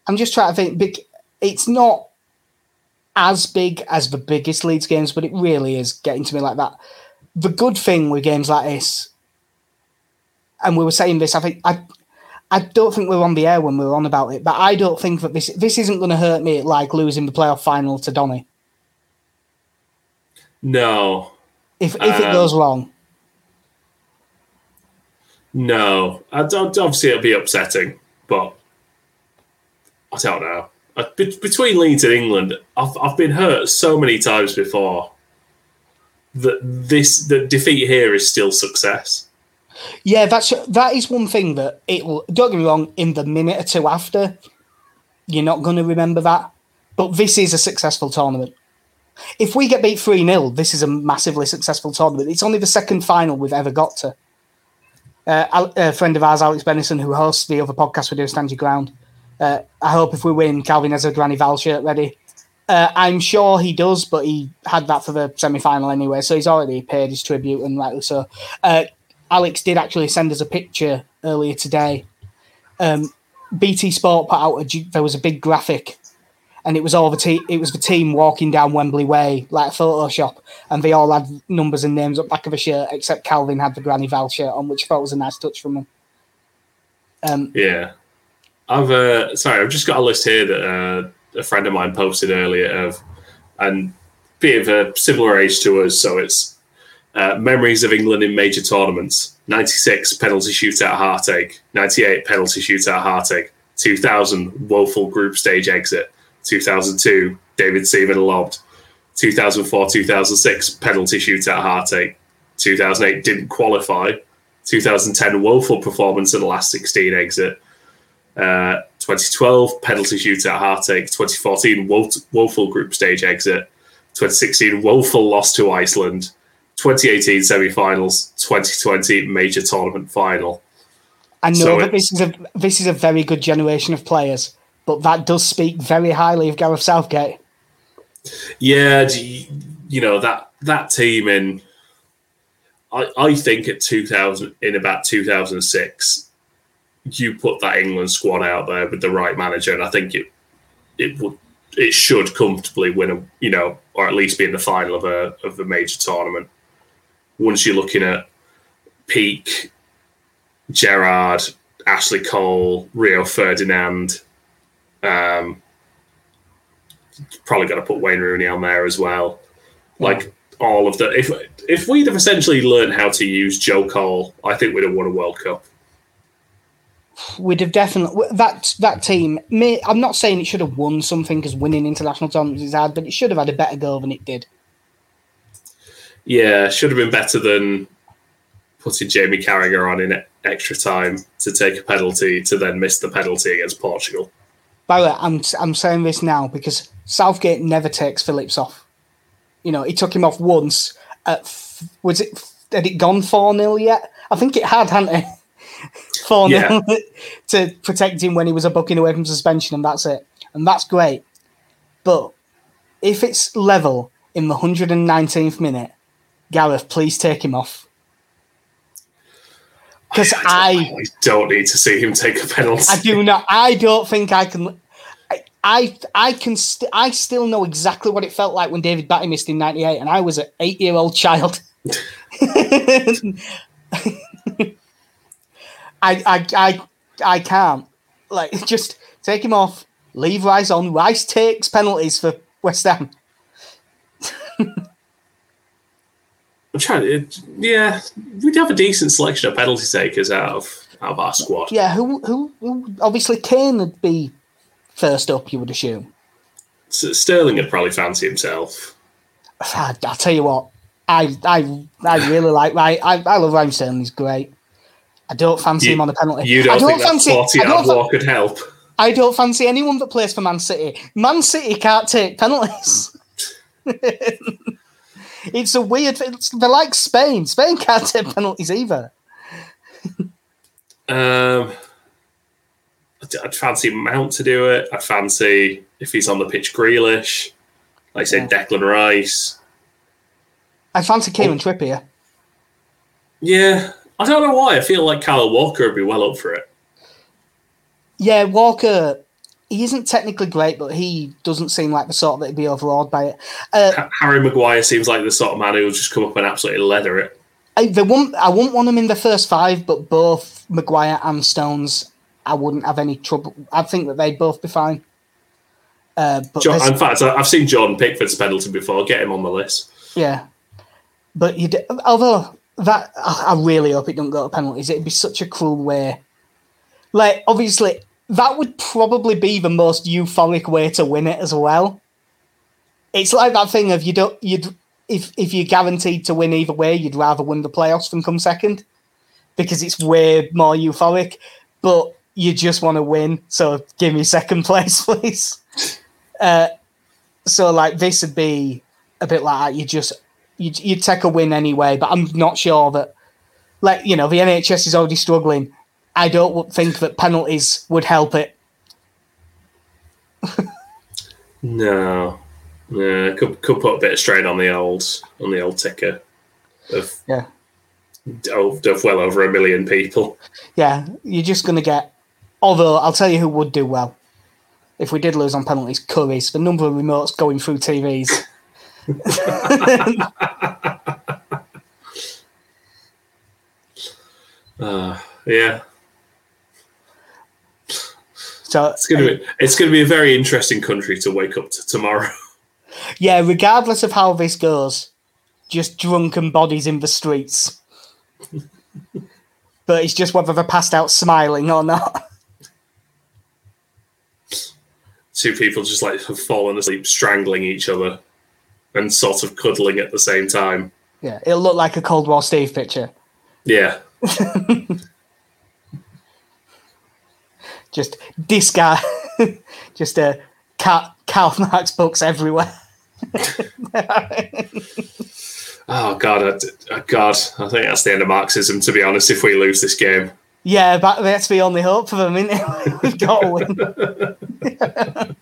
I'm just trying to think. Big, it's not as big as the biggest Leeds games, but it really is getting to me like that. The good thing with games like this, and we were saying this, I think I, I don't think we are on the air when we were on about it, but I don't think that this this isn't going to hurt me like losing the playoff final to Donny. No. If if um, it goes wrong. No, I don't, obviously it'll be upsetting, but I don't know. between Leeds and England, I've, I've been hurt so many times before that this the defeat here is still success. Yeah, that's that is one thing that it will. Don't get me wrong. In the minute or two after, you're not going to remember that. But this is a successful tournament. If we get beat three 0 this is a massively successful tournament. It's only the second final we've ever got to uh, a friend of ours, Alex Bennison, who hosts the other podcast we do, Stand Your Ground. Uh, I hope if we win, Calvin has a Granny Val shirt ready. Uh, I'm sure he does, but he had that for the semi final anyway, so he's already paid his tribute, and rightly so. Uh, Alex did actually send us a picture earlier today. Um, BT Sport put out a, there was a big graphic and it was all the team. It was the team walking down Wembley Way like Photoshop, and they all had numbers and names up back of a shirt, except Calvin had the Granny Val shirt on, which I thought was a nice touch from him. Um, yeah, I've uh, sorry, I've just got a list here that uh, a friend of mine posted earlier of, and bit of a similar age to us, so it's uh, memories of England in major tournaments. 96 penalty shootout heartache, 98 penalty shootout heartache, 2000 woeful group stage exit, 2002, David Seaman lobbed. 2004, 2006, penalty shootout heartache. 2008 didn't qualify. 2010, woeful performance in the last 16 exit. Uh, 2012, penalty shootout heartache. 2014, wo- woeful group stage exit. 2016 woeful loss to Iceland, 2018 semi-finals, 2020 major tournament final. I know So that this is a this is a very good generation of players, but that does speak very highly of Gareth Southgate. Yeah, you, know that that team in. I, I think at 2000 in about 2006 you put that England squad out there with the right manager and I think it it would it should comfortably win a you know or at least be in the final of a of a major tournament once you're looking at peak Gerrard Ashley Cole Rio Ferdinand um probably got to put Wayne Rooney on there as well like all of the if if we'd have essentially learned how to use Joe Cole, I think we'd have won a World Cup. We'd have definitely that that team. May, I'm not saying it should have won something because winning international tournaments is hard, but it should have had a better goal than it did. Yeah, should have been better than putting Jamie Carragher on in extra time to take a penalty to then miss the penalty against Portugal. By the way, I'm I'm saying this now because Southgate never takes Phillips off. You know, he took him off once. At was it had it gone four 0 yet? I think it had, hadn't it? <laughs> Four 0 <laughs> to protect him when he was a booking away from suspension, and that's it. And that's great. But if it's level in the 119th minute, Gareth, please take him off. Because <laughs> I, I don't need to see him take a penalty. I do not. I don't think I can. I I, I can. St- I still know exactly what it felt like when David Batty missed in '98, and I was an eight-year-old child. <laughs> I, I I I can't like <laughs> just take him off. Leave Rice on. Rice takes penalties for West Ham. I'm trying to, yeah, we'd have a decent selection of penalty takers out of out of our squad. Yeah, who who, who obviously Kane would be first up. You would assume. S- Sterling would probably fancy himself. I, I'll tell you what. I I I really like. I I, I love Ryan Sterling. He's great. I don't fancy You- him on the penalty. You don't, don't think that fancy. I don't, could help? I don't fancy anyone that plays for Man City. Man City can't take penalties. <laughs> it's a weird. It's, they're like Spain. Spain can't take penalties either. Um, I'd, fancy Mount to do it. I'd fancy if he's on the pitch, Grealish. Like I said, Declan Rice. I fancy Oh. Kieran Trippier. Yeah, I don't know why. I feel like Kyle Walker would be well up for it. Yeah, Walker. He isn't technically great, but he doesn't seem like the sort that'd be overawed by it. Uh, Harry Maguire seems like the sort of man who will just come up and absolutely leather it. I, the one, I wouldn't want him in the first five, but both Maguire and Stones, I wouldn't have any trouble. I think that they'd both be fine. Uh, but John, in fact, I've seen Jordan Pickford's penalty before. Get him on the list. Yeah, but you. Although that, I I really hope it don't go to penalties. It'd be such a cruel way. Like, obviously, that would probably be the most euphoric way to win it as well. It's like that thing of you don't you'd if if you're guaranteed to win either way, you'd rather win the playoffs than come second because it's way more euphoric. But you just want to win, so give me second <laughs> place, please. Uh, so like this would be a bit like that. You just you you take a win anyway, but I'm not sure that like you know the NHS is already struggling. I don't think that penalties would help it. No, yeah, could could put a bit of strain on the old on the old ticker of Yeah, of, of well over a million people. yeah. You're just gonna get. Although I'll tell you who would do well if we did lose on penalties. Curry's the number of remotes going through TVs. <laughs> Uh, yeah, So it's gonna be um, it's gonna be a very interesting country to wake up to tomorrow. <laughs> yeah, regardless of how this goes, just drunken bodies in the streets. <laughs> but it's just whether they're passed out smiling or not. Two people just like have fallen asleep, strangling each other, and sort of cuddling at the same time. Yeah, it'll look like a Cold War Steve picture. Yeah, <laughs> Just this guy, <laughs> just a uh, Karl Karl Marx books everywhere. <laughs> oh God, I, God, I think that's the end of Marxism. To be honest, if we lose this game, yeah, but that's the only hope for them, isn't it? <laughs> We've got to win.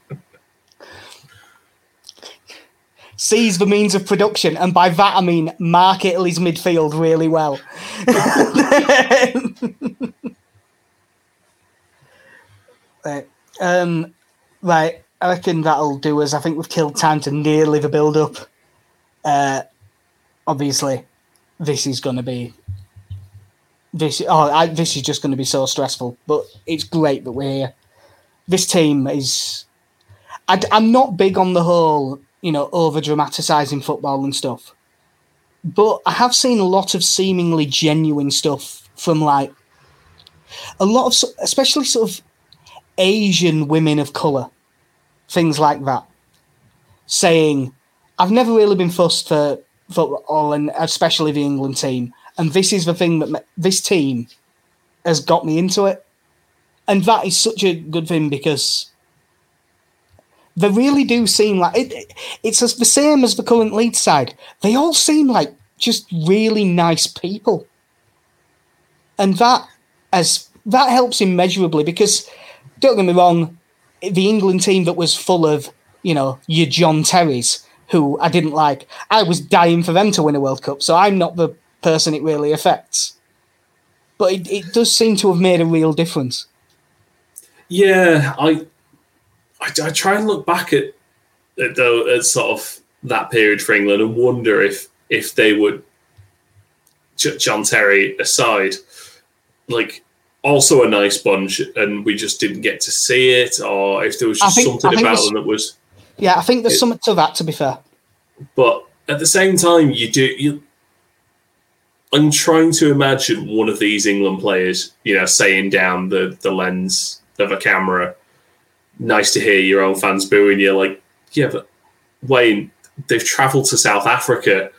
Seize the means of production, and by that I mean mark Italy's midfield really well. Um, right. I reckon that'll do us. I think we've killed time to nearly the build up. Uh, obviously, this is going to be this. Oh, I, this is just going to be so stressful. But it's great that we're here. This team is. I, I'm not big on the whole, you know, over dramatizing football and stuff. But I have seen a lot of seemingly genuine stuff from like a lot of, especially sort of Asian women of color things like that, saying, I've never really been fussed for football and especially the England team. And this is the thing that this team has got me into it. And that is such a good thing because they really do seem like it, it's the same as the current lead side. They all seem like just really nice people. And that as that helps immeasurably because don't get me wrong, the England team that was full of, you know, your John Terrys, who I didn't like. I was dying for them to win a World Cup, so I'm not the person it really affects. But it, it does seem to have made a real difference. Yeah, I, I, I try and look back at, at, the, at sort of that period for England and wonder if if they would, John Terry aside, like also a nice bunch, and we just didn't get to see it, or if there was just think, something about them that was. Yeah, I think there's it, something to that. To be fair, but at the same time, you do you. I'm trying to imagine one of these England players, you know, saying down the the lens of a camera. Nice to hear your own fans booing you. Like, yeah, but Wayne, they've travelled to South Africa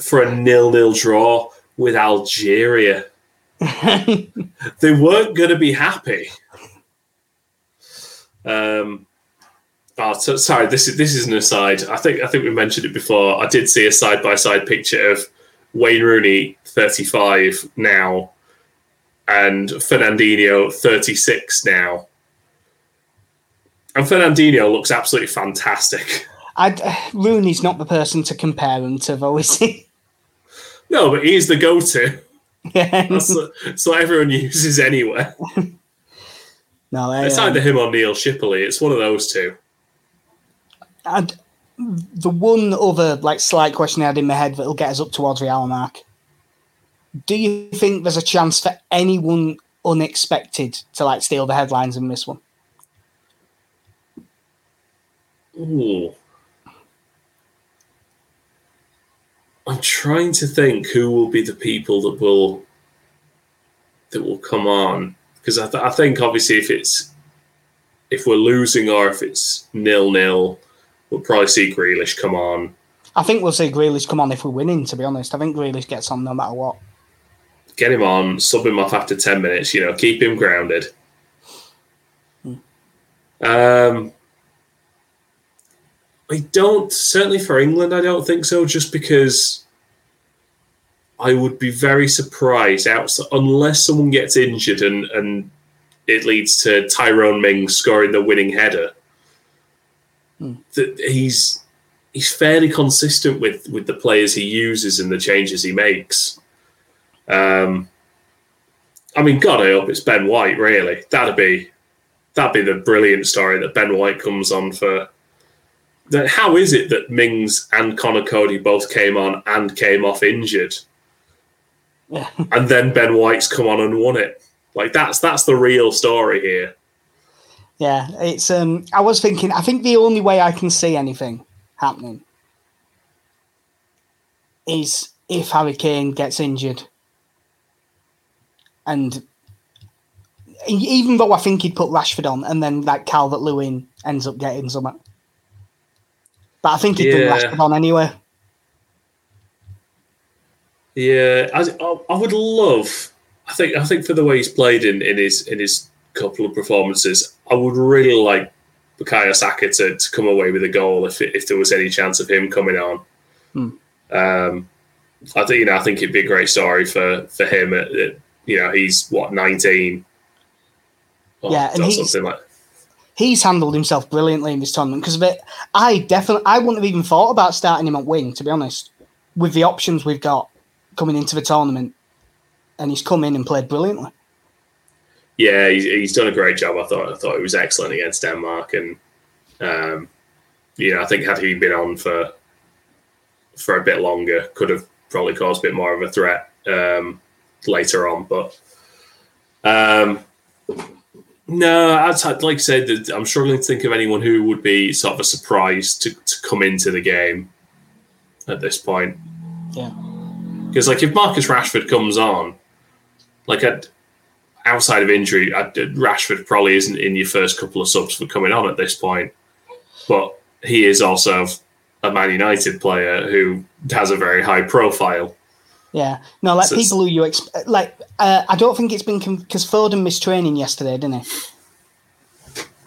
for a nil-nil draw with Algeria <laughs> they weren't going to be happy. Um, oh, so, sorry. This is this is an aside. I think I think we mentioned it before. I did see a side by side picture of Wayne Rooney, thirty five now, and Fernandinho, thirty six now. And Fernandinho looks absolutely fantastic. Uh, Rooney's not the person to compare him to, though, is he? No, but he's the go-to. Yeah. That's, that's what everyone uses anyway. no, I, it's either um, him or Neil Shipperley. It's one of those two. And the one other like slight question I had in my head that'll get us up towards the hour mark. Do you think there's a chance for anyone unexpected to like steal the headlines in this one? Ooh. I'm trying to think who will be the people that will that will come on because I, th- I think obviously if it's if we're losing or if it's nil nil, we'll probably see Grealish come on. I think we'll see Grealish come on if we're winning. To be honest, I think Grealish gets on no matter what. Get him on, sub him off after ten minutes. You know, keep him grounded. Hmm. Um, I don't certainly for England. I don't think so. Just because I would be very surprised unless someone gets injured and and it leads to Tyrone Mings scoring the winning header. Hmm. That he's he's fairly consistent with with the players he uses and the changes he makes. Um, I mean, God, I hope it's Ben White. Really, that'd be that'd be the brilliant story that Ben White comes on for that how is it that Mings and Conor Coady both came on and came off injured? <laughs> and then Ben White's come on and won it. Like that's that's the real story here. Yeah, it's um I was thinking I think the only way I can see anything happening is if Harry Kane gets injured. And even though I think he'd put Rashford on and then like Calvert Lewin ends up getting something. But I think he'd yeah. bring Rashford on anyway. Yeah, I, I would love. I think I think for the way he's played in, in his in his couple of performances, I would really like Bukayo Saka to, to come away with a goal if if there was any chance of him coming on. Hmm. Um, I think you know I think it'd be a great story for for him. At, at, you know he's what nineteen. Or, Yeah, and or he's- something like. He's handled himself brilliantly in this tournament because of it. I definitely, I wouldn't have even thought about starting him at wing, to be honest, with the options we've got coming into the tournament. And he's come in and played brilliantly. Yeah, he's, he's done a great job. I thought I thought he was excellent against Denmark, and um, you know I think had he been on for for a bit longer, could have probably caused a bit more of a threat um, later on. But um, no, I'd, I'd like say that I'm struggling to think of anyone who would be sort of a surprise to, to come into the game at this point. Yeah. Because like if Marcus Rashford comes on, like I'd, outside of injury, I'd, Rashford probably isn't in your first couple of subs for coming on at this point. But he is also a Man United player who has a very high profile. Yeah. No, like So people who you expect, like, uh, I don't think it's been, because Foden missed training yesterday, didn't he?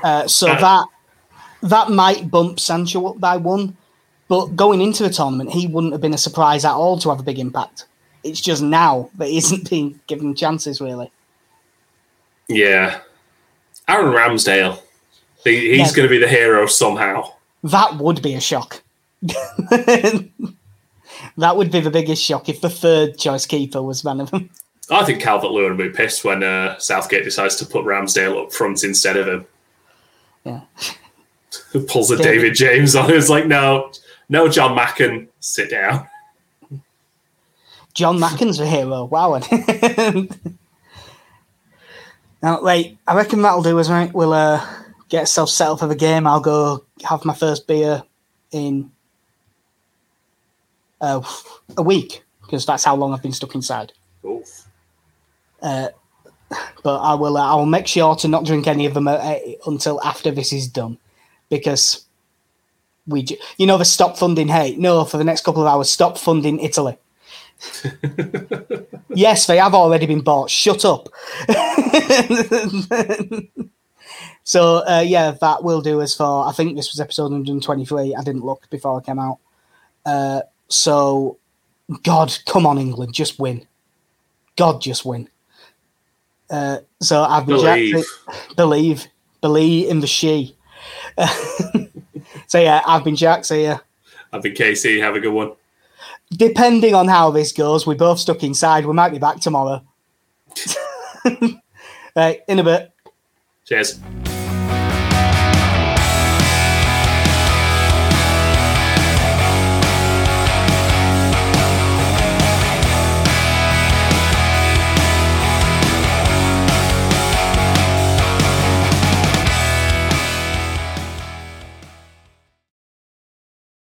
Uh, so Uh, that that might bump Sancho up by one, but going into the tournament, he wouldn't have been a surprise at all to have a big impact. It's just now that he isn't <laughs> being given chances, really. Yeah. Aaron Ramsdale. He, he's Yeah. going to be the hero somehow. That would be a shock. <laughs> that would be the biggest shock if the third choice keeper was one of them. I think Calvert Lewin will be pissed when uh, Southgate decides to put Ramsdale up front instead of him. Yeah. <laughs> Pulls a David- David James on. It's like, no, no, Jon Macken, sit down. Jon Macken's a hero. Wow. <laughs> now, wait, I reckon that'll do us, right? We'll uh, get ourselves set up for the game. I'll go have my first beer in uh, a week because that's how long I've been stuck inside. Oof. Uh, but I will. Uh, I will make sure to not drink any of them uh, until after this is done, because we, ju- you know, the stop funding hate. No, for the next couple of hours, stop funding Italy. <laughs> yes, they have already been bought. Shut up. <laughs> so uh, yeah, that will do us for. I think this was episode 123. I didn't look before I came out. Uh, so, God, come on, England, just win. God, just win. Uh, so I've been Believe. Jack, believe, believe in the she. <laughs> so yeah, I've been Jack. So yeah, I've been Casey. Have a good one. depending on how this goes, we're both stuck inside. We might be back tomorrow. <laughs> right, in a bit. Cheers.